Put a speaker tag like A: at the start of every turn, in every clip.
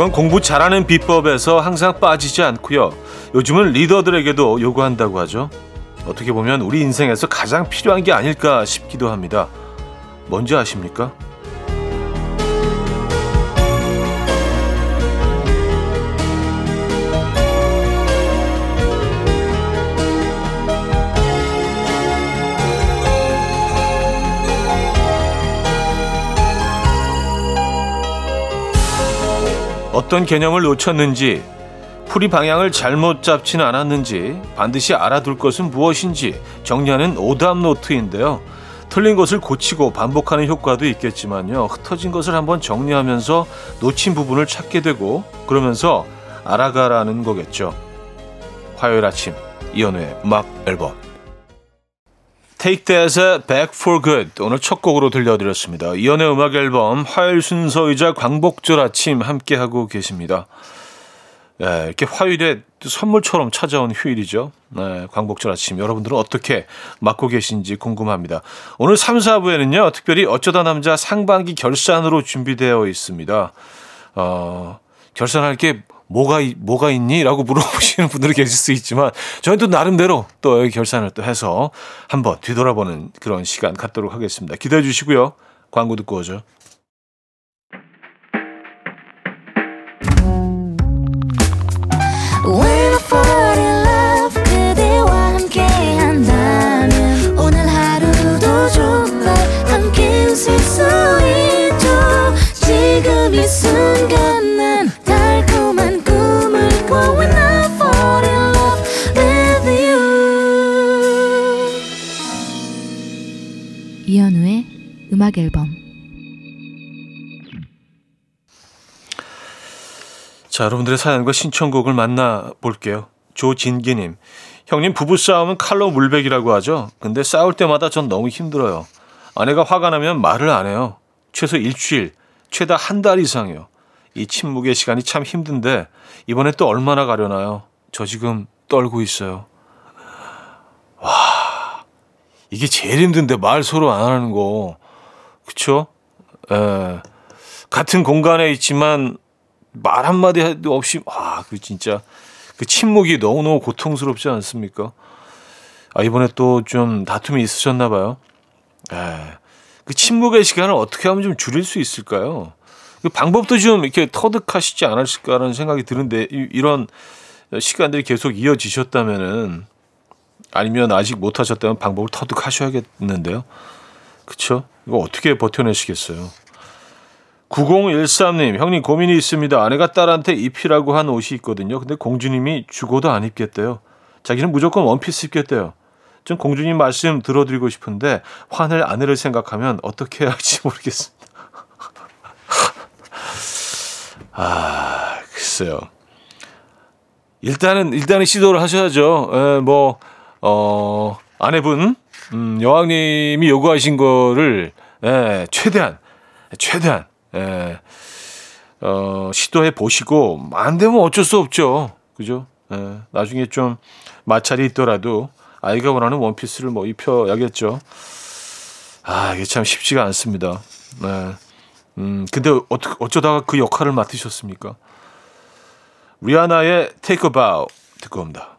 A: 이건 공부 잘하는 비법에서 항상 빠지지 않고요. 요즘은 리더들에게도 요구한다고 하죠. 어떻게 보면 우리 인생에서 가장 필요한 게 아닐까 싶기도 합니다. 뭔지 아십니까? 어떤 개념을 놓쳤는지, 풀이 방향을 잘못 잡지는 않았는지, 반드시 알아둘 것은 무엇인지 정리하는 오답 노트인데요. 틀린 것을 고치고 반복하는 효과도 있겠지만요. 흩어진 것을 한번 정리하면서 놓친 부분을 찾게 되고, 그러면서 알아가라는 거겠죠. 화요일 아침, 이연우의 음악 앨범. Take That의 Back for Good 오늘 첫 곡으로 들려드렸습니다. 이연의 음악 앨범 화요일 순서이자 광복절 아침 함께하고 계십니다. 네, 이렇게 화요일에 선물처럼 찾아온 휴일이죠. 네, 광복절 아침 여러분들은 어떻게 맞고 계신지 궁금합니다. 오늘 3, 4부에는요. 특별히 어쩌다 남자 상반기 결산으로 준비되어 있습니다. 어, 결산할 게 뭐가 뭐가 있니?라고 물어보시는 분들이 계실 수 있지만 저희는 또 나름대로 또 결산을 또 해서 한번 뒤돌아보는 그런 시간 갖도록 하겠습니다. 기대해 주시고요. 광고 듣고 오죠.
B: 음악 앨범
A: 자, 여러분들의 사연과 신청곡을 만나 볼게요. 조진기님, 형님 부부싸움은 칼로 물백이라고 하죠. 근데 싸울 때마다 전 너무 힘들어요. 아내가 화가 나면 말을 안 해요. 최소 일주일, 최다 한 달 이상이요. 이 침묵의 시간이 참 힘든데 이번에 또 얼마나 가려나요? 저 지금 떨고 있어요. 와, 이게 제일 힘든데 말 서로 안 하는 거. 그쵸? 에, 예. 같은 공간에 있지만 말 한마디 없이, 아, 그 진짜, 그 침묵이 너무너무 고통스럽지 않습니까? 아, 이번에 또 좀 다툼이 있으셨나 봐요. 에, 예. 그 침묵의 시간을 어떻게 하면 좀 줄일 수 있을까요? 그 방법도 좀 이렇게 터득하시지 않았을까라는 생각이 드는데, 이, 이런 시간들이 계속 이어지셨다면은, 아니면 아직 못 하셨다면 방법을 터득하셔야겠는데요. 그쵸? 이거 어떻게 버텨내시겠어요? 9013님, 형님 고민이 있습니다. 아내가 딸한테 입히라고 한 옷이 있거든요. 근데 공주님이 죽어도 안 입겠대요. 자기는 무조건 원피스 입겠대요. 전 공주님 말씀 들어드리고 싶은데 화낼 아내를 생각하면 어떻게 해야 할지 모르겠습니다. 아, 글쎄요. 일단은 일단은 시도를 하셔야죠. 에, 뭐 어, 아내분 음, 여왕님이 요구하신 거를 예, 최대한 최대한 예, 어, 시도해 보시고 안 되면 어쩔 수 없죠. 그죠? 예, 나중에 좀 마찰이 있더라도 아이가 원하는 원피스를 뭐 입혀야겠죠. 아, 이게 참 쉽지가 않습니다. 네. 음, 근데 어, 어쩌다가 그 역할을 맡으셨습니까? 리아나의 Take a Bow 듣고 옵니다.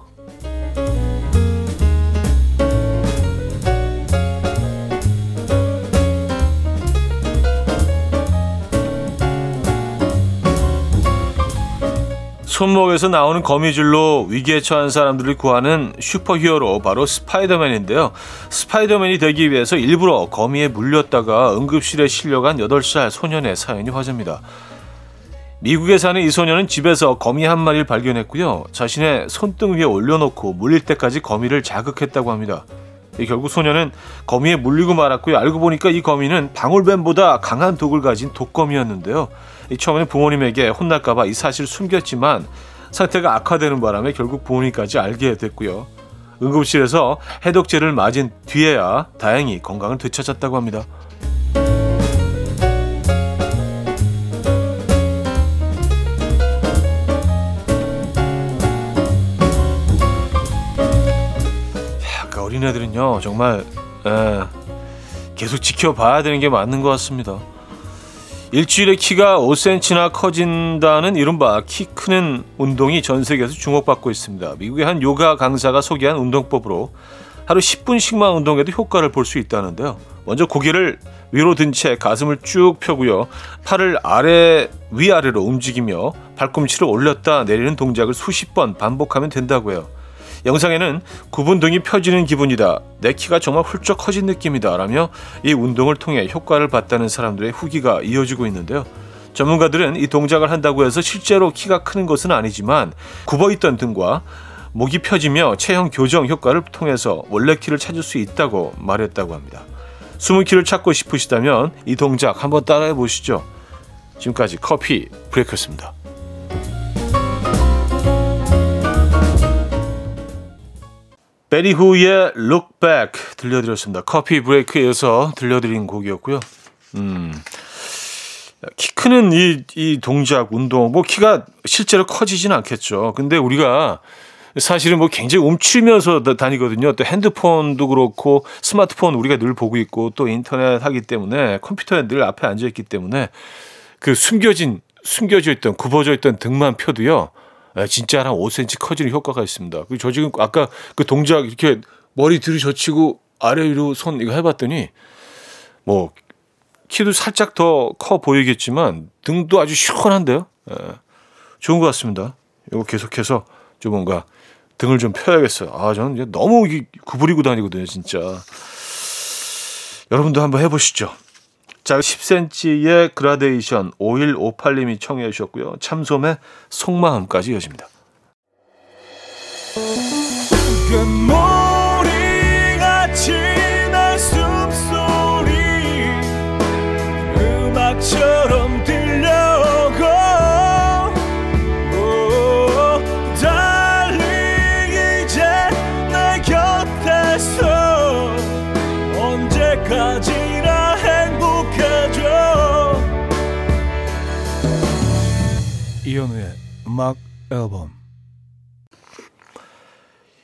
A: 손목에서 나오는 거미줄로 위기에 처한 사람들을 구하는 슈퍼히어로 바로 스파이더맨인데요. 스파이더맨이 되기 위해서 일부러 거미에 물렸다가 응급실에 실려간 8살 소년의 사연이 화제입니다. 미국에 사는 이 소년은 집에서 거미 한 마리를 발견했고요. 자신의 손등 위에 올려놓고 물릴 때까지 거미를 자극했다고 합니다. 결국 소년은 거미에 물리고 말았고요. 알고 보니까 이 거미는 방울뱀보다 강한 독을 가진 독거미였는데요. 처음에는 부모님에게 혼날까봐 이 사실을 숨겼지만 상태가 악화되는 바람에 결국 부모님까지 알게 됐고요. 응급실에서 해독제를 맞은 뒤에야 다행히 건강을 되찾았다고 합니다. 그 어린애들은요 정말 에, 계속 지켜봐야 되는 게 맞는 것 같습니다. 일주일에 키가 5cm나 커진다는 이른바 키 크는 운동이 전 세계에서 주목받고 있습니다. 미국의 한 요가 강사가 소개한 운동법으로 하루 10분씩만 운동해도 효과를 볼 수 있다는데요. 먼저 고개를 위로 든 채 가슴을 쭉 펴고요. 팔을 아래 위아래로 움직이며 발꿈치를 올렸다 내리는 동작을 수십 번 반복하면 된다고 해요. 영상에는 구분 등이 펴지는 기분이다. 내 키가 정말 훌쩍 커진 느낌이다. 라며 이 운동을 통해 효과를 봤다는 사람들의 후기가 이어지고 있는데요. 전문가들은 이 동작을 한다고 해서 실제로 키가 크는 것은 아니지만 굽어있던 등과 목이 펴지며 체형 교정 효과를 통해서 원래 키를 찾을 수 있다고 말했다고 합니다. 숨은 키를 찾고 싶으시다면 이 동작 한번 따라해 보시죠. 지금까지 커피 브레이크였습니다. 베리 후의 Look Back 들려드렸습니다. 커피 브레이크에서 들려드린 곡이었고요. 음, 키 크는 이, 이 동작, 운동, 뭐 키가 실제로 커지진 않겠죠. 근데 우리가 사실은 뭐 굉장히 움츠리면서 다니거든요. 또 핸드폰도 그렇고 스마트폰 우리가 늘 보고 있고 또 인터넷 하기 때문에 컴퓨터에 늘 앞에 앉아 있기 때문에 그 숨겨진 숨겨져 있던 굽어져 있던 등만 펴도요. 예, 진짜 한 5cm 커지는 효과가 있습니다. 저 지금 아까 그 동작 이렇게 머리 들이젖히고 아래 위로 손 이거 해봤더니 뭐 키도 살짝 더 커 보이겠지만 등도 아주 시원한데요. 예, 좋은 것 같습니다. 이거 계속해서 좀 뭔가 등을 좀 펴야겠어요. 아 저는 이제 너무 구부리고 다니거든요, 진짜. 여러분도 한번 해보시죠. 자, 10cm의 그라데이션 5158님이 청해 주셨고요. 참솜의 속마음까지 이어집니다. 음악 앨범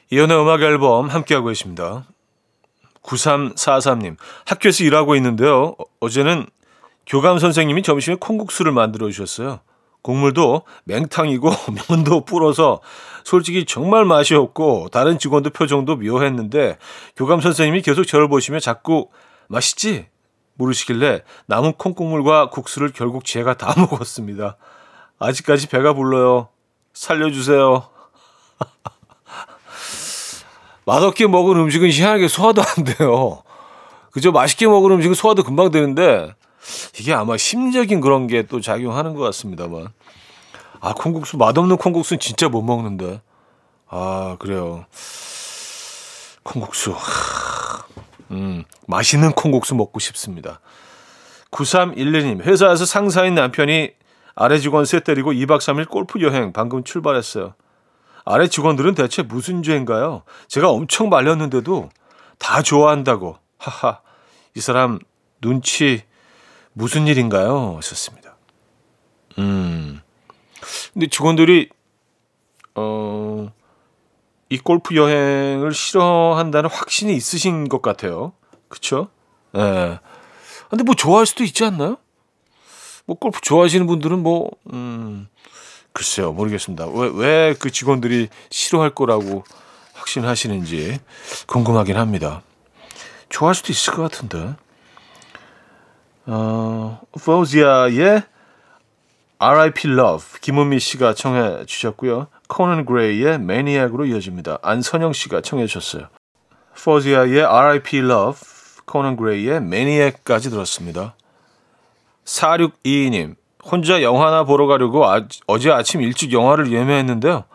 A: 이현우의 음악 앨범 함께하고 계십니다. 9343님 학교에서 일하고 있는데요. 어제는 교감 선생님이 점심에 콩국수를 만들어 주셨어요. 국물도 맹탕이고 면도 불어서 솔직히 정말 맛이 없고 다른 직원도 표정도 묘했는데 교감 선생님이 계속 저를 보시며 자꾸 맛있지? 물으시길래 남은 콩국물과 국수를 결국 제가 다 먹었습니다. 아직까지 배가 불러요. 살려주세요. 맛없게 먹은 음식은 희한하게 소화도 안 돼요. 그죠? 맛있게 먹은 음식은 소화도 금방 되는데 이게 아마 심적인 그런 게 또 작용하는 것 같습니다만. 아, 콩국수, 맛없는 콩국수는 진짜 못 먹는데. 아, 그래요. 콩국수. 음, 맛있는 콩국수 먹고 싶습니다. 9311님, 회사에서 상사인 남편이 아래 직원 셋 데리고 2박 3일 골프 여행 방금 출발했어요. 아래 직원들은 대체 무슨 죄인가요? 제가 엄청 말렸는데도 다 좋아한다고. 하하. 이 사람 눈치 무슨 일인가요? 하셨습니다. 음. 근데 직원들이 어, 이 골프 여행을 싫어한다는 확신이 있으신 것 같아요. 그쵸? 예. 네. 근데 뭐 좋아할 수도 있지 않나요? 뭐 골프 좋아하시는 분들은 뭐, 음, 글쎄요, 모르겠습니다. 왜, 왜 그 직원들이 싫어할 거라고 확신하시는지 궁금하긴 합니다. 좋아할 수도 있을 것 같은데. 어, 포지아의 R.I.P. Love 김은미 씨가 청해 주셨고요. 코넌 그레이의 매니악으로 이어집니다. 안선영 씨가 청해 주셨어요. 포지아의 R.I.P. Love, 코넌 그레이의 매니악까지 들었습니다. 4622님, 혼자 영화나 보러 가려고 아, 어제 아침 일찍 영화를 예매했는데요.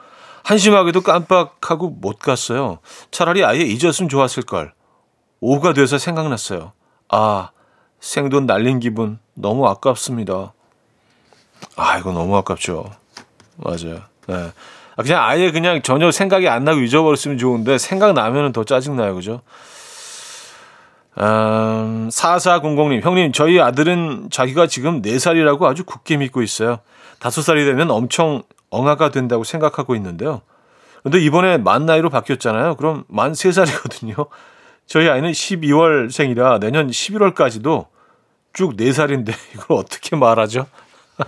A: 한심하게도 깜빡하고 못 갔어요. 차라리 아예 잊었으면 좋았을걸. 오후가 돼서 생각났어요. 아, 생돈 날린 기분 너무 아깝습니다. 아, 이거 너무 아깝죠. 맞아요. 네. 아, 그냥 아예 그냥 전혀 생각이 안 나고 잊어버렸으면 좋은데 생각나면은 더 짜증나요. 그죠? 음, 4400님, 형님, 저희 아들은 자기가 지금 4살이라고 아주 굳게 믿고 있어요. 5살이 되면 엄청 엉아가 된다고 생각하고 있는데요. 근데 이번에 만 나이로 바뀌었잖아요. 그럼 만 3살이거든요. 저희 아이는 12월 생이라 내년 11월까지도 쭉 4살인데 이걸 어떻게 말하죠?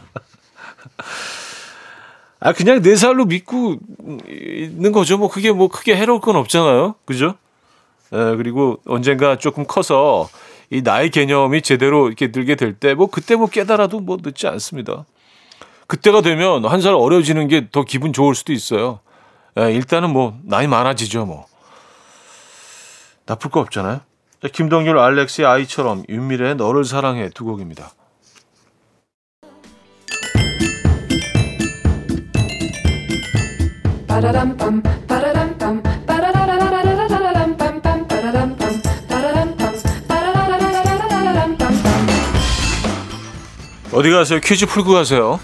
A: 아, 그냥 4살로 믿고 있는 거죠. 뭐 그게 뭐 크게 해로울 건 없잖아요. 그죠? 에, 그리고 언젠가 조금 커서 이 나이 개념이 제대로 이렇게 들게 될 때 뭐 그때 뭐 깨달아도 뭐 늦지 않습니다. 그때가 되면 한 살 어려지는 게 더 기분 좋을 수도 있어요. 에, 일단은 뭐 나이 많아지죠 뭐. 나쁠 거 없잖아요. 자, 김동률 알렉스의 아이처럼 윤미래의 너를 사랑해 두 곡입니다. 어디 가세요? 퀴즈 풀고 가세요.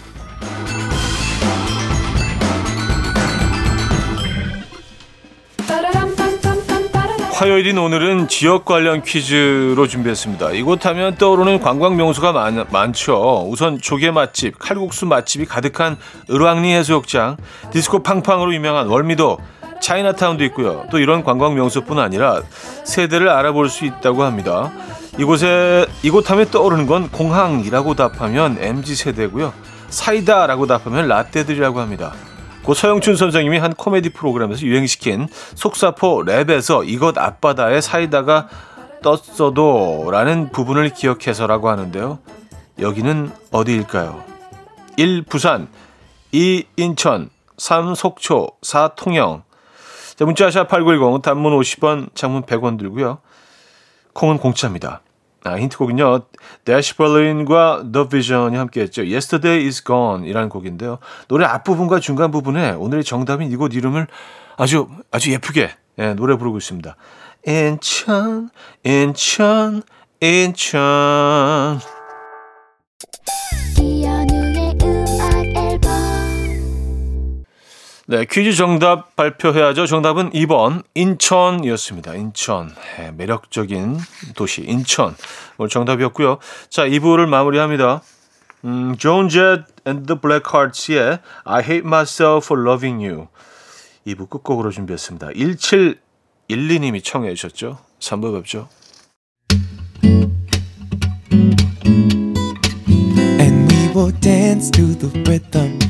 A: 화요일인 오늘은 지역 관련 퀴즈로 준비했습니다. 이곳 하면 떠오르는 관광 명소가 많, 많죠. 우선 조개 맛집, 칼국수 맛집이 가득한 을왕리 해수욕장, 디스코 팡팡으로 유명한 월미도, 차이나타운도 있고요. 또 이런 관광 명소뿐 아니라 세대를 알아볼 수 있다고 합니다. 이곳에 이곳 하면 떠오르는 건 공항이라고 답하면 MZ 세대고요. 사이다라고 답하면 라떼들이라고 합니다. 고 서영춘 선생님이 한 코미디 프로그램에서 유행시킨 속사포 랩에서 이것 앞바다에 사이다가 떴어도 라는 부분을 기억해서라고 하는데요. 여기는 어디일까요? 1. 부산 2. 인천 3. 속초 4. 통영 자, 문자샵 8910 단문 50원 장문 100원 들고요. 콩은 공짜입니다. 아, 힌트곡은요. 대시 벌린과 The Vision이 함께했죠. Yesterday is Gone 이라는 곡인데요. 노래 앞부분과 중간 부분에 오늘의 정답인 이곳 이름을 아주 아주 예쁘게 예, 노래 부르고 있습니다. 인천 인천 인천 네, 퀴즈 정답 발표해야죠. 정답은 2번 인천이었습니다. 인천. 네, 매력적인 도시 인천. 오늘 정답이었고요. 자, 2부를 마무리합니다. 음, Joan Jett and the Blackhearts의 I Hate Myself for Loving You. 2부 끝곡으로 준비했습니다. 1712님이 청해 주셨죠. 3부 뵙죠. And we will dance to the rhythm.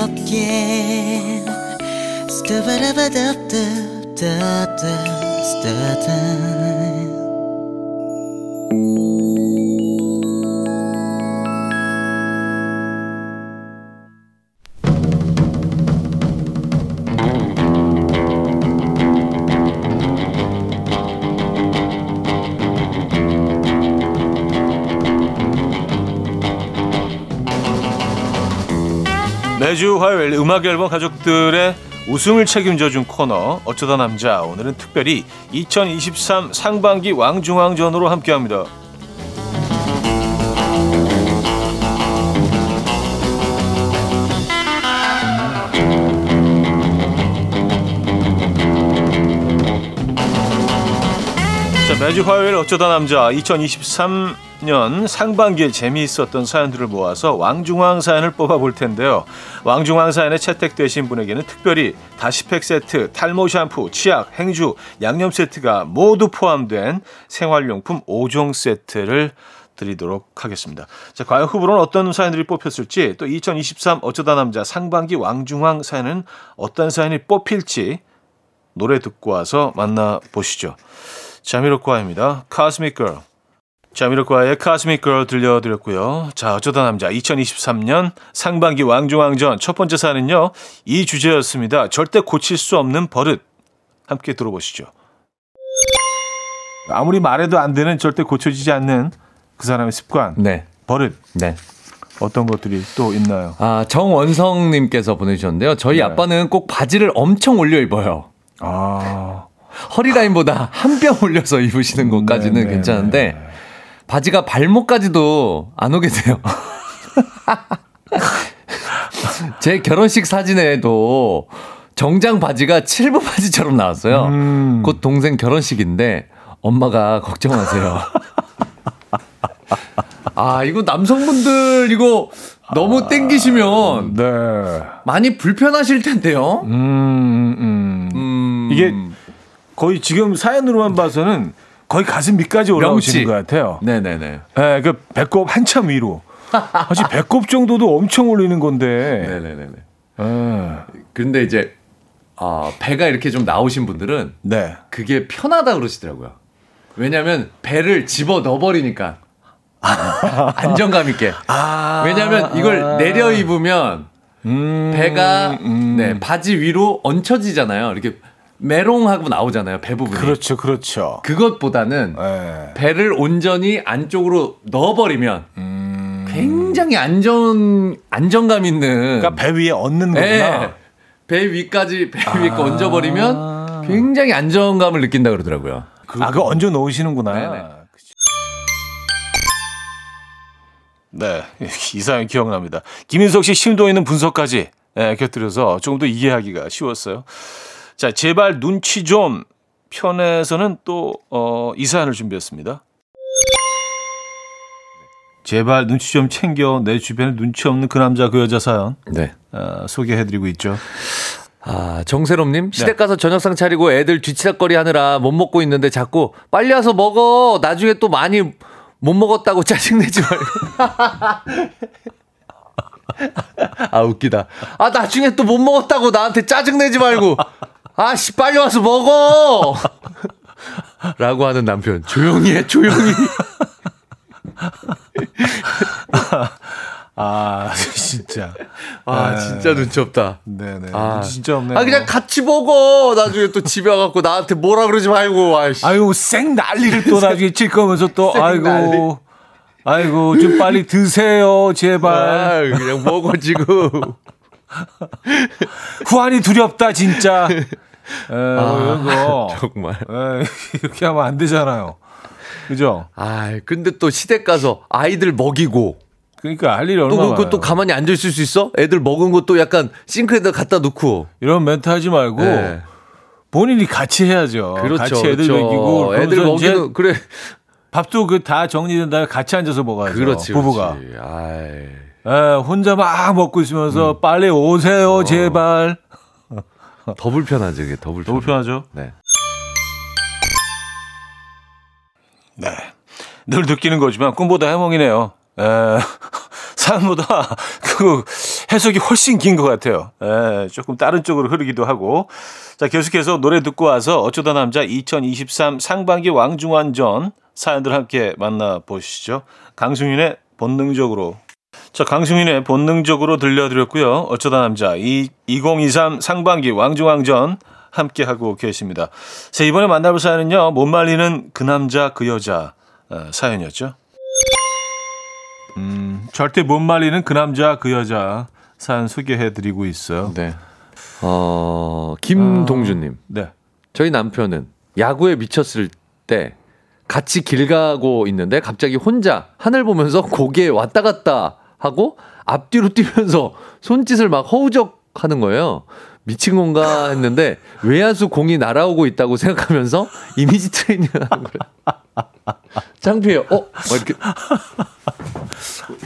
B: 즐겁게
A: 매주 화요일 음악 앨범 가족들의 웃음을 책임져준 코너 어쩌다 남자 오늘은 특별히 2023 상반기 왕중왕전으로 함께합니다. 매주 화요일 어쩌다 남자 2023년 상반기에 재미있었던 사연들을 모아서 왕중왕 사연을 뽑아볼 텐데요. 왕중왕 사연에 채택되신 분에게는 특별히 다시팩 세트, 탈모 샴푸, 치약, 행주, 양념 세트가 모두 포함된 생활용품 5종 세트를 드리도록 하겠습니다. 자, 과연 후보로는 어떤 사연들이 뽑혔을지 또 2023 어쩌다 남자 상반기 왕중왕 사연은 어떤 사연이 뽑힐지 노래 듣고 와서 만나보시죠. 자미로과입니다. 카스믹 걸. 자미로과의 카스믹 걸 들려드렸고요. 자, 어쩌다 남자 2023년 상반기 왕중왕전 첫 번째 사연은요. 이 주제였습니다. 절대 고칠 수 없는 버릇. 함께 들어보시죠. 아무리 말해도 안 되는 절대 고쳐지지 않는 그 사람의 습관,
C: 네.
A: 버릇
C: 네.
A: 어떤 것들이 또 있나요?
C: 아, 정원성님께서 보내주셨는데요. 저희
A: 네.
C: 아빠는 꼭 바지를 엄청 올려 입어요.
A: 아,
C: 허리 라인보다 한 뼘 올려서 입으시는 것까지는
A: 네, 네,
C: 괜찮은데
A: 네.
C: 바지가 발목까지도 안 오게 돼요. 제 결혼식 사진에도 정장 바지가 칠부 바지처럼 나왔어요.
A: 음.
C: 곧 동생 결혼식인데 엄마가 걱정하세요. 아, 이거 남성분들 이거 너무 땡기시면
A: 네.
C: 많이 불편하실 텐데요.
A: 음, 음.
C: 음,
A: 이게 거의 지금 사연으로만 봐서는 거의 가슴 밑까지 올라오시는
C: 명치.
A: 것 같아요.
C: 네네네.
A: 네, 그 배꼽 한참 위로. 사실 배꼽 정도도 엄청 올리는 건데.
C: 네네네네.
A: 네.
C: 근데 이제 아, 배가 이렇게 좀 나오신 분들은
A: 네.
C: 그게 편하다 그러시더라고요. 왜냐면 배를 집어 넣어버리니까 안정감 있게.
A: 아.
C: 왜냐면 이걸 내려 입으면
A: 음,
C: 배가
A: 음.
C: 네 바지 위로 얹혀지잖아요. 이렇게 메롱하고 나오잖아요. 배 부분이.
A: 그렇죠, 그렇죠.
C: 그것보다는
A: 네.
C: 배를 온전히 안쪽으로 넣어버리면
A: 음.
C: 굉장히 안전 안정감 있는
A: 그러니까 배 위에 얹는 거구나.
C: 네. 배 위까지 배 위에 거 얹어버리면 굉장히 안정감을 느낀다 그러더라고요.
A: 아, 그거 얹어 놓으시는구나.
C: 네네.
A: 네, 이 사연 기억납니다. 김인석 씨 심도 있는 분석까지 예, 곁들여서 조금 더 이해하기가 쉬웠어요. 자, 제발 눈치 좀 편에서는 또, 어, 이 사연을 준비했습니다. 제발 눈치 좀 챙겨 내 주변에 눈치 없는 그 남자 그 여자 사연
C: 네.
A: 어, 소개해드리고 있죠.
C: 아, 정세롬님, 시댁 가서 저녁상 차리고 애들 뒤치락거리 하느라 못 먹고 있는데 자꾸 빨리 와서 먹어. 나중에 또 많이 못 먹었다고 짜증내지 말고. 아, 웃기다. 아, 나중에 또 못 먹었다고 나한테 짜증내지 말고. 아, 씨, 빨리 와서 먹어! 라고 하는 남편. 조용히 해, 조용히.
A: 아 진짜.
C: 아,
A: 네.
C: 진짜 눈치 없다.
A: 네네.
C: 아.
A: 진짜 없네요.
C: 아, 그냥 같이 먹어. 나중에 또 집에 와갖고 나한테 뭐라 그러지 말고. 아이씨.
A: 아이고 생 난리를 또 나중에 칠 거면서
C: 또생
A: 아이고
C: 난리.
A: 아이고 좀 빨리 드세요 제발
C: 아, 그냥 먹어, 지금.
A: 후환이 두렵다 진짜 에, 뭐 이런 거
C: 정말.
A: 에, 이렇게 하면 안 되잖아요 그죠
C: 아, 근데 또 시댁 가서 아이들 먹이고
A: 그러니까 할 일이
C: 또
A: 얼마나
C: 또
A: 많아요.
C: 가만히 앉아 있을 수 있어? 애들 먹은 것도 약간 싱크에다 갖다 놓고.
A: 이런 멘트 하지 말고
C: 네.
A: 본인이 같이 해야죠
C: 그렇죠.
A: 같이 애들
C: 그렇죠.
A: 먹이고
C: 애들 먹이는 그래.
A: 밥도 그 다 정리된 다음에 같이 앉아서 먹어야죠
C: 그렇지.
A: 부부가
C: 그렇지. 아이.
A: 에, 혼자 막 먹고 있으면서
C: 음.
A: 빨리 오세요 제발
C: 더 불편하지, 그게 더 불편.
A: 너무 편하죠
C: 네.
A: 네. 늘 느끼는 거지만 꿈보다 해몽이네요. 에, 사람보다 그 해석이 훨씬 긴 것 같아요. 예, 조금 다른 쪽으로 흐르기도 하고. 자, 계속해서 노래 듣고 와서 어쩌다 남자 2023 상반기 왕중환전 사연들 함께 만나보시죠. 강승윤의 본능적으로. 자, 강승윤의 본능적으로 들려드렸고요. 어쩌다 남자 이2023 상반기 왕중왕전 함께 하고 계십니다. 자, 이번에 만나볼 사연은요. 못 말리는 그 남자 그 여자 어, 사연이었죠. 음, 절대 못 말리는 그 남자 그 여자 사연 소개해드리고 있어요.
C: 네. 어, 김동준님.
A: 네.
C: 저희 남편은 야구에 미쳤을 때 같이 길 가고 있는데 갑자기 혼자 하늘 보면서 고개 왔다 갔다 하고 앞뒤로 뛰면서 손짓을 막 허우적 하는 거예요. 미친 건가 했는데 외야수 공이 날아오고 있다고 생각하면서 이미지 트레이닝을 하는 거예요. 창피해요. 어? 막 이렇게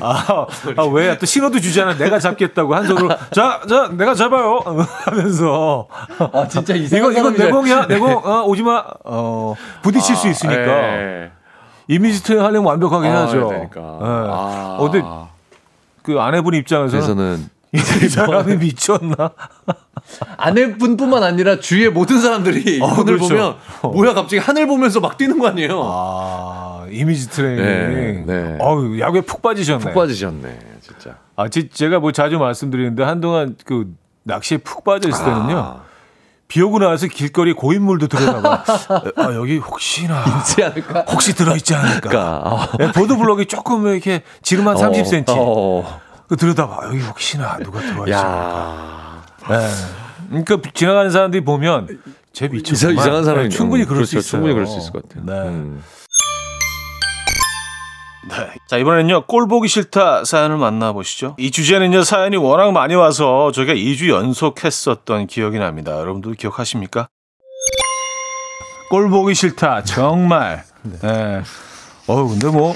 A: 아, 아, 왜? 또 신호도 주잖아. 내가 잡겠다고 한 손으로. 자, 자, 내가 잡아요. 하면서.
C: 아 진짜
A: 이거, 이거 내 공이야. 내 공, 어, 오지 마. 어, 부딪힐 수 있으니까.
C: 예.
A: 이미지 트레이닝 하려면 완벽하게
C: 아,
A: 해야죠.
C: 그러니까.
A: 예.
C: 아.
A: 어, 근데 그 아내분 입장에서는 이 사람이 미쳤나?
C: 아내분뿐만 아니라 주위의 모든 사람들이
A: 어,
C: 이분을
A: 그렇죠.
C: 보면 뭐야 갑자기 하늘 보면서 막 뛰는 거 아니에요?
A: 아, 이미지
C: 네,
A: 트레이닝.
C: 네.
A: 어우, 야구에 푹 빠지셨네.
C: 푹 빠지셨네, 진짜.
A: 아, 제, 제가 뭐 자주 말씀드리는데 한동안 그 낚시에 푹 빠져 있을 때는요.
C: 아.
A: 비 오고 나서 길거리 고인물도 들어가봐. 아, 여기 혹시나.
C: 있지 않을까?
A: 혹시 들어있지 않을까.
C: 아.
A: 네, 보도블록이 조금 이렇게 지름 한 30cm.
C: 어,
A: 그 들여다봐. 여기 혹시나 누가 들어있지 않을까.
C: 야.
A: 네. 그러니까 지나가는 사람들이 보면 쟤
C: 이상,
A: 미쳤구만.
C: 이상한 사람이
A: 네, 충분히 그럴 수
C: 그렇죠,
A: 있어요.
C: 충분히 그럴 수 있을 것 같아요.
A: 네.
C: 음.
A: 네. 자, 이번에는요, 꼴 보기 싫다 사연을 만나보시죠. 이 주제는요, 사연이 워낙 많이 와서 저희가 2주 연속 했었던 기억이 납니다. 여러분도 기억하십니까? 꼴 보기 싫다, 정말. 네. 어우, 근데 뭐,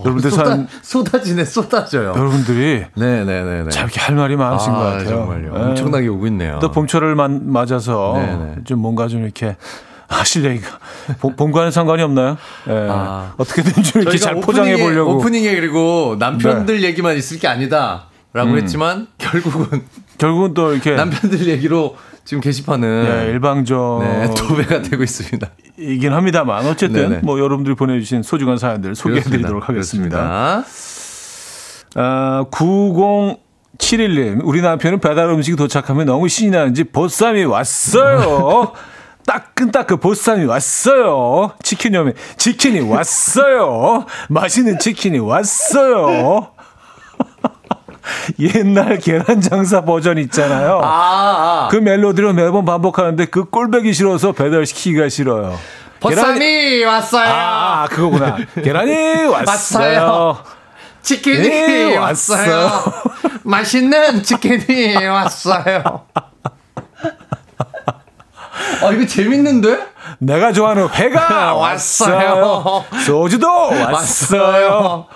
A: 여러분들 사연,
C: 쏟아지네, 쏟아져요.
A: 여러분들이
C: 네네네네.
A: 참 이렇게 할 말이 많으신 것 같아요.
C: 정말요.
A: 네.
C: 엄청나게 오고 있네요.
A: 또 봄철을 만, 맞아서
C: 네네.
A: 좀 뭔가 좀 이렇게 하실 얘기가 봄, 봄과는 상관이 없나요? 예.
C: 아.
A: 어떻게든 좀 이렇게 잘 포장해 보려고. 네.
C: 오프닝에 그리고 남편들 얘기만 있을 게 아니다 라고
A: 음.
C: 했지만 결국은
A: 결국은 또 이렇게
C: 남편들 얘기로 지금 게시판은
A: 예, 일방적이긴
C: 네, 도배가 되고 있습니다.
A: 합니다만 어쨌든
C: 네네.
A: 뭐 여러분들이 보내주신 소중한 사연들 소개해드리도록 하겠습니다. 아, 9071님, 우리 남편은 배달 음식이 도착하면 너무 신이 나는지 보쌈이 왔어요. 따끈따끈 보쌈이 왔어요. 치킨 요면 치킨이 왔어요. 맛있는 치킨이 왔어요. 옛날 계란 장사 버전 있잖아요.
C: 아, 아.
A: 그 멜로디를 매번 반복하는데 그 꼴배기 싫어서 배달시키기가 싫어요.
C: 보쌈이 왔어요.
A: 아, 그거구나. 계란이 왔어요.
C: 왔어요. 치킨이
A: 네,
C: 왔어요.
A: 왔어요.
C: 맛있는 치킨이 왔어요. 아 이거 재밌는데?
A: 내가 좋아하는 회가 왔어요. 소주도 왔어요.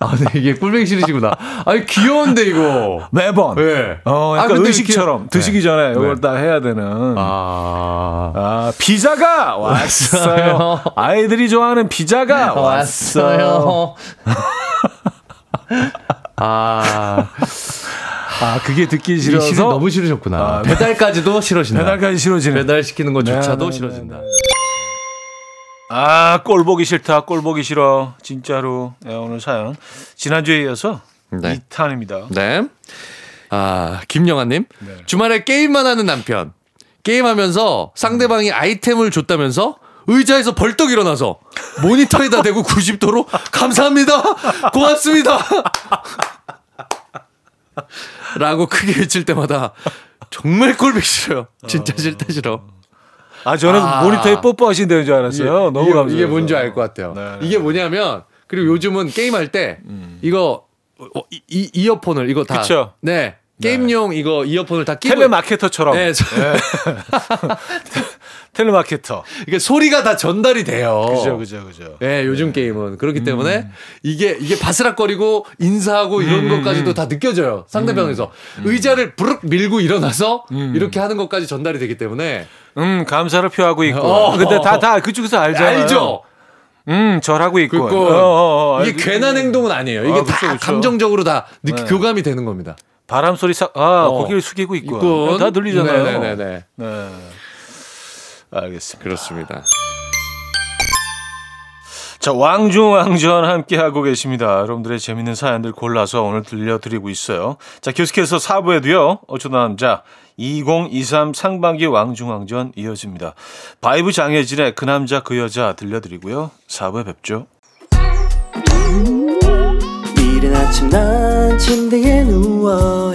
C: 아, 네, 이게 꿀뱅이 싫으시구나. 아니 귀여운데 이거.
A: 매번.
C: 네.
A: 어,
C: 아,
A: 약간
C: 근데
A: 의식처럼
C: 이렇게-
A: 드시기
C: 네.
A: 전에 이걸
C: 네.
A: 딱 해야 되는.
C: 아.
A: 아, 피자가 왔어요.
C: 왔어요.
A: 아이들이 좋아하는 피자가 왔어요.
C: 왔어요. 아,
A: 아, 그게 듣기 싫어서
C: 너무 싫으셨구나.
A: 아,
C: 배달까지도 싫어진다.
A: 배달까지 싫어지네.
C: 배달 시키는 것조차도
A: 네, 네,
C: 싫어진다.
A: 아, 꼴 보기 싫다. 꼴 보기 싫어. 진짜로. 네, 오늘 사연. 지난주에 이어서
C: 네.
A: 2탄입니다.
C: 네. 아, 김영아님.
A: 네.
C: 주말에 게임만 하는 남편. 게임하면서 상대방이 아이템을 줬다면서 의자에서 벌떡 일어나서 모니터에다 대고 90도로 감사합니다. 고맙습니다. 라고 크게 외칠 때마다 정말 꼴보기 싫어요. 진짜 싫다 싫어.
A: 아, 저는
C: 아.
A: 모니터에 뽀뽀하신다는 줄 알았어요. 너무
C: 이게,
A: 감사해요.
C: 이게 뭔지 알 것 같아요.
A: 네. 음.
C: 이게 뭐냐면 그리고 요즘은 게임 할 때 이거 어, 이, 이 이 어폰을 이거 다
A: 그쵸.
C: 네. 게임용 이거 이어폰을 다 끼고
A: 텔레마케터처럼.
C: 네, 소-
A: 텔레마케터.
C: 이게 소리가 다 전달이 돼요.
A: 그죠, 그죠, 그죠.
C: 네, 요즘 게임은 그렇기 때문에
A: 음.
C: 이게 이게 바스락거리고 인사하고 이런 것까지도 다 느껴져요. 상대방에서
A: 음.
C: 의자를 부르륵 밀고 일어나서 이렇게 하는 것까지 전달이 되기 때문에
A: 음, 감사를 표하고 있고.
C: 어.
A: 근데 다, 다 그쪽에서 알잖아요.
C: 알죠.
A: 음, 절하고 있고.
C: 그리고
A: 어, 어, 어.
C: 이게 괜한 행동은 아니에요. 이게
A: 아,
C: 다
A: 그쵸, 그쵸.
C: 감정적으로 다 느끼,
A: 네.
C: 교감이 되는 겁니다.
A: 바람 소리 싹, 아,
C: 어.
A: 고개를 숙이고 있고. 다 들리잖아요.
C: 네네네.
A: 네. 알겠습니다.
C: 그렇습니다.
A: 자, 왕중왕전 함께 하고 계십니다. 여러분들의 재밌는 사연들 골라서 오늘 들려드리고 있어요. 자, 계속해서 4부에도요. 어쩌다 남자 2023 상반기 왕중왕전 이어집니다. 바이브 장혜진의 그 남자 그 여자 들려드리고요. 4부에 뵙죠.
B: 이른 아침 난 침대에 누워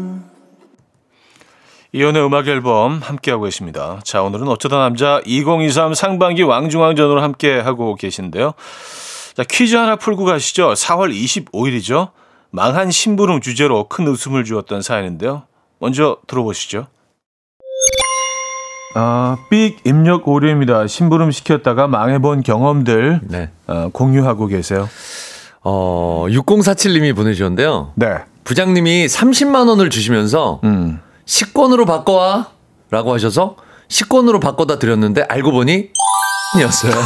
A: 이연의 음악 앨범 함께하고 계십니다. 자, 오늘은 어쩌다 남자 2023 상반기 왕중왕전으로 함께하고 계신데요. 자, 퀴즈 하나 풀고 가시죠. 4월 25일이죠. 망한 심부름 주제로 큰 웃음을 주었던 사연인데요. 먼저 들어보시죠. 아, 삑 입력 오류입니다. 심부름 시켰다가 망해본 경험들
C: 네.
A: 어, 공유하고 계세요.
C: 어, 6047님이 보내주셨는데요.
A: 네.
C: 부장님이 30만 원을 주시면서
A: 음.
C: 식권으로 바꿔와 라고 하셔서 식권으로 바꿔다 드렸는데 알고 보니 이었어요.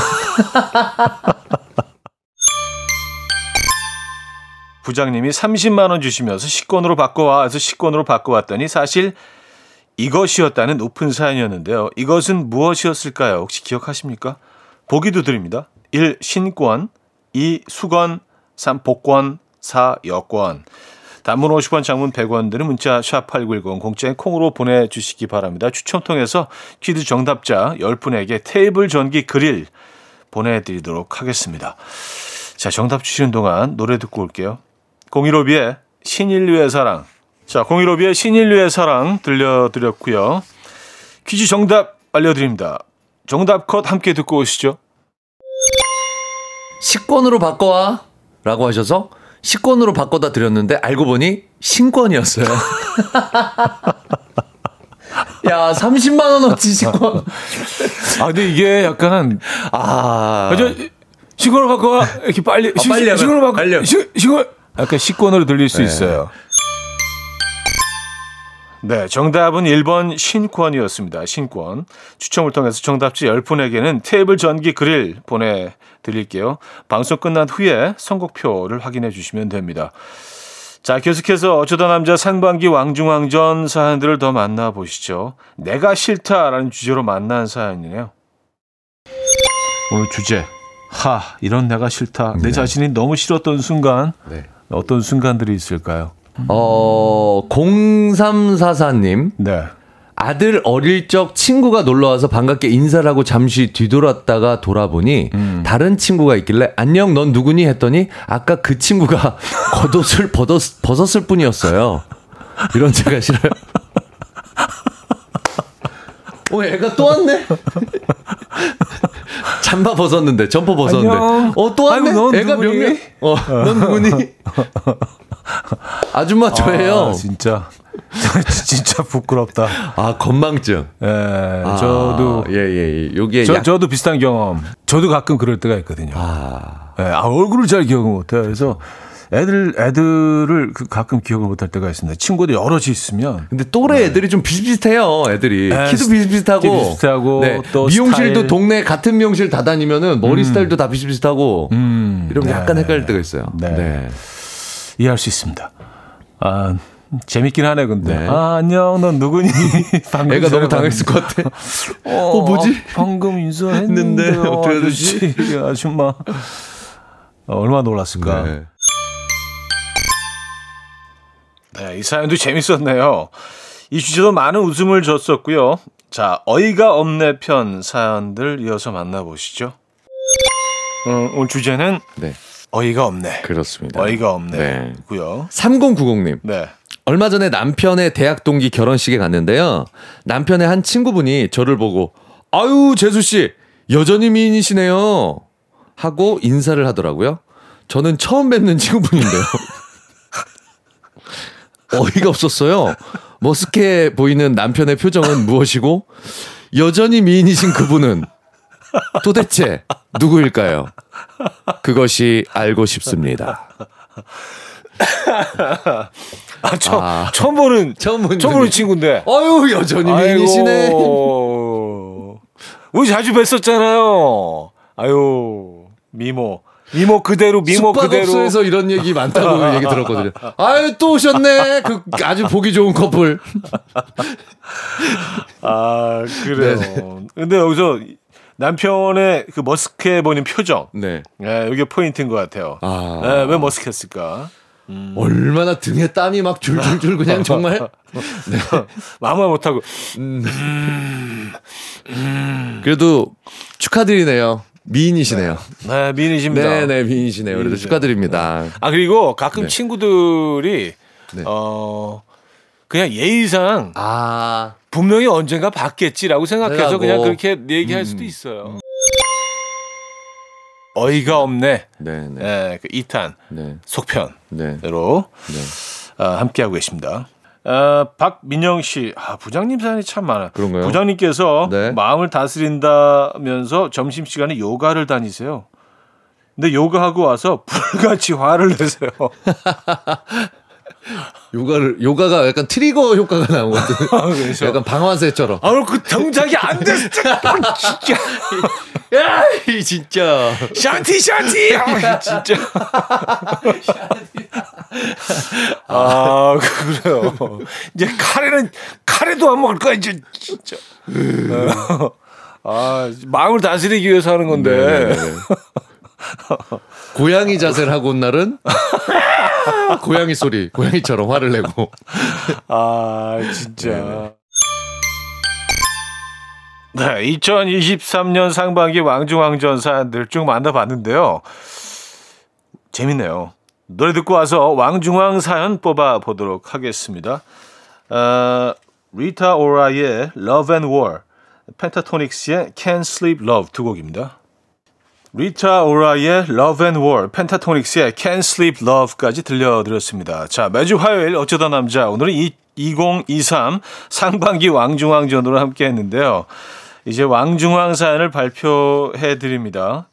A: 부장님이 30만 원 주시면서 식권으로 바꿔와 해서 식권으로 바꿔왔더니 사실 이것이었다는 오픈 사연이었는데요. 이것은 무엇이었을까요? 혹시 기억하십니까? 보기도 드립니다. 1. 신권 2. 수건 3. 복권 4. 여권 단문 50원 장문 100원 드는 문자 샵 8910 공짜인 콩으로 보내주시기 바랍니다. 추첨 통해서 퀴즈 정답자 10분에게 테이블 전기 그릴 보내드리도록 하겠습니다. 자, 정답 주시는 동안 노래 듣고 올게요. 015B의 신인류의 사랑. 자, 015B의 신인류의 사랑 들려드렸고요. 퀴즈 정답 알려드립니다. 정답 컷 함께 듣고 오시죠.
C: 식권으로 바꿔와 라고 하셔서 식권으로 바꿔다 드렸는데 알고 보니 신권이었어요. 야, 30만 원어치 식권.
A: 아, 근데 이게 약간
C: 아.
A: 아, 저 시골 바꿔 이렇게 빨리 시,
C: 빨리
A: 시골 바꿔. 시, 시골 약간 식권으로 들릴 수
C: 네.
A: 있어요. 네, 정답은 1번 신권이었습니다. 신권. 추첨을 통해서 정답지 10분에게는 테이블 전기 그릴 보내드릴게요. 방송 끝난 후에 선곡표를 확인해 주시면 됩니다. 자, 계속해서 어쩌다 남자 상반기 왕중왕전 사연들을 더 만나보시죠. 내가 싫다라는 주제로 만난 사연이네요. 오늘 주제. 하, 이런 내가 싫다. 내
C: 네.
A: 자신이 너무 싫었던 순간.
C: 네.
A: 어떤 순간들이 있을까요?
C: 어, 0344님.
A: 네.
C: 아들 어릴 적 친구가 놀러 와서 반갑게 인사를 하고 잠시 뒤돌았다가 돌아보니 다른 친구가 있길래 안녕 넌 누구니 했더니 아까 그 친구가 겉옷을 벗었, 벗었을 뿐이었어요. 이런 제가 싫어요. 어, 애가 또 왔네? 잠바 벗었는데, 점퍼 벗었는데. 어, 또 왔네?
A: 아이고, 넌
C: 애가 몇
A: 누구니?
C: 명? 어, 넌 누구니? 아줌마 저예요.
A: 아, 진짜. 진짜 부끄럽다.
C: 아, 건망증.
A: 예,
C: 아,
A: 저도
C: 예, 예, 예. 요게
A: 저,
C: 약-
A: 저도 비슷한 경험. 저도 가끔 그럴 때가 있거든요.
C: 아,
A: 예, 아, 얼굴을 잘 기억을 못해요. 그래서 애들 애들을 그 가끔 기억을 못할 때가 있습니다. 친구들 여럿이 있으면
C: 근데 또래 애들이 좀 비슷비슷해요. 애들이
A: 네,
C: 키도 비슷비슷하고,
A: 키 비슷하고 또
C: 미용실도
A: 스타일.
C: 동네 같은 미용실 다 다니면은 머리 스타일도 다 비슷비슷하고
A: 음,
C: 이러면
A: 네,
C: 약간
A: 네,
C: 헷갈릴
A: 네.
C: 때가 있어요.
A: 네.
C: 네.
A: 이해할 수 있습니다. 아 재밌긴 하네 근데.
C: 네.
A: 아 안녕 넌 누구니? 방금
C: 애가 너무 당했을 것 같아.
A: 어,
C: 뭐지?
A: 방금 인사했는데
C: 했는데 어떻게?
A: 아저씨 아줌마 어, 얼마나 놀랐을까.
C: 네.
A: 네, 이 사연도 재밌었네요. 이 주제도 많은 웃음을 줬었고요. 자, 어이가 없네 편 사연들 이어서 만나보시죠. 어, 오늘 주제는
C: 네,
A: 어이가 없네.
C: 그렇습니다.
A: 어이가 없네.
C: 네.
A: 고요.
C: 3090님.
A: 네.
C: 얼마 전에 남편의 대학 동기 결혼식에 갔는데요. 남편의 한 친구분이 저를 보고 아유 재수 씨 여전히 미인이시네요 하고 인사를 하더라고요. 저는 처음 뵙는 친구분인데요. 어이가 없었어요. 머쓱해 보이는 남편의 표정은 무엇이고 여전히 미인이신 그분은 도대체 누구일까요? 그것이 알고 싶습니다.
A: 아, 처음,
C: 아.
A: 처음 보는
C: 처음 보는
A: 처음 보는 친구인데.
C: 어유 여전히 미인이시네.
A: 우리 자주 뵀었잖아요. 아유 미모 미모 그대로 미모 그대로.
C: 숙박업소에서 이런 얘기 많다고 얘기 들었거든요. 아유 또 오셨네. 그 아주 보기 좋은 커플.
A: 아 그래요.
C: 네.
A: 근데 여기서 남편의 그 머스크해 보이는 표정.
C: 네.
A: 네, 이게 포인트인 것 같아요.
C: 아.
A: 네, 왜 머스크했을까?
C: 얼마나 등에 땀이 막 줄줄줄 그냥 정말
A: 마음을 못하고
C: 그래도 축하드리네요. 미인이시네요.
A: 네 미인이십니다.
C: 네 네 미인이시네요. 그래도. 축하드립니다.
A: 아 그리고 가끔
C: 네.
A: 친구들이
C: 네.
A: 어 그냥 예의상
C: 아
A: 분명히 언젠가 받겠지라고 생각해서
C: 생각하고.
A: 그냥 그렇게 얘기할 수도 있어요. 어이가 없네.
C: 네 네
A: 네, 그 2탄
C: 네
A: 속편으로
C: 네. 네.
A: 아, 함께하고 계십니다. 아, 박민영 씨, 아, 부장님 사연이 참 많아요.
C: 그런가요?
A: 부장님께서
C: 네.
A: 마음을 다스린다면서 점심 시간에 요가를 다니세요. 근데 요가하고 와서 불같이 화를 내세요.
C: 요가를 요가가 약간 트리거 효과가 나온 것 같은.
A: 아, 그래서
C: 약간 방아쇠처럼.
A: 아, 그 동작이 안 됐어. 진짜.
C: 야, 이 진짜.
A: 샨티 샨티. 아, 진짜. 아, 그래요. 이제 카레는 카레도 안 먹을 거야 이제 진짜. 어. 아, 마음을 다스리기 위해서 하는 건데.
C: 네. 고양이 자세를 하고 온 날은 고양이 소리, 고양이처럼 화를 내고.
A: 아, 진짜. 네, 2023년 상반기 왕중왕전 사연들 쭉 만나봤는데요. 재밌네요. 노래 듣고 와서 왕중왕 사연 뽑아 보도록 하겠습니다. 어, 리타 오라의 Love and War, 펜타토닉스의 Can't Sleep Love 두 곡입니다. 리타 오라의 Love and War, 펜타토닉스의 Can't Sleep Love까지 들려드렸습니다. 자, 매주 화요일 어쩌다 남자, 오늘은 이, 2023 상반기 왕중왕전으로 함께 했는데요. 이제 왕중왕 사연을 발표해 드립니다.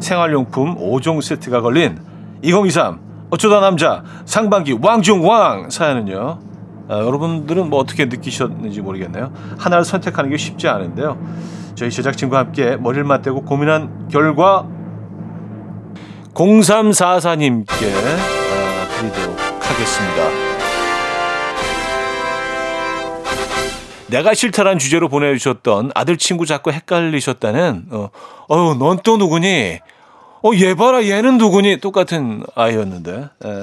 A: 생활용품 5종 세트가 걸린 2023 어쩌다 남자 상반기 왕중왕 사연은요. 아, 여러분들은 뭐 어떻게 느끼셨는지 모르겠네요. 하나를 선택하는 게 쉽지 않은데요. 저희 제작진과 함께 머리를 맞대고 고민한 결과 0344님께 아, 드리도록 하겠습니다. 내가 싫다란 주제로 보내주셨던 아들 친구 자꾸 헷갈리셨다는 어, 어유 넌또 누구니? 어, 얘 봐라, 얘는 누구니? 똑같은 아이였는데. 에.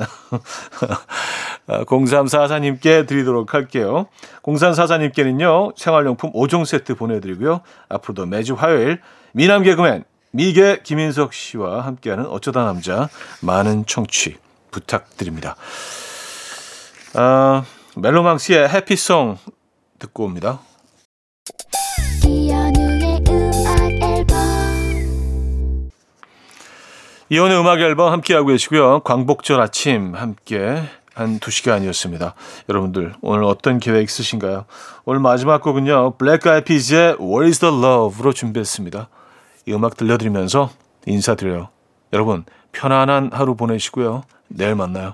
A: 0344님께 드리도록 할게요. 0344님께는요, 생활용품 5종 세트 보내드리고요. 앞으로도 매주 화요일, 미남 개그맨, 미개 김인석 씨와 함께하는 어쩌다 남자, 많은 청취 부탁드립니다. 아, 멜로망스의 해피송 듣고 옵니다. 이혼의 음악 앨범 함께하고 계시고요. 광복절 아침 함께 한두 시간이었습니다. 여러분들 오늘 어떤 계획 있으신가요? 오늘 마지막 곡은요. 블랙 아이피즈의 Where is the Love로 준비했습니다. 이 음악 들려드리면서 인사드려요. 여러분 편안한 하루 보내시고요. 내일 만나요.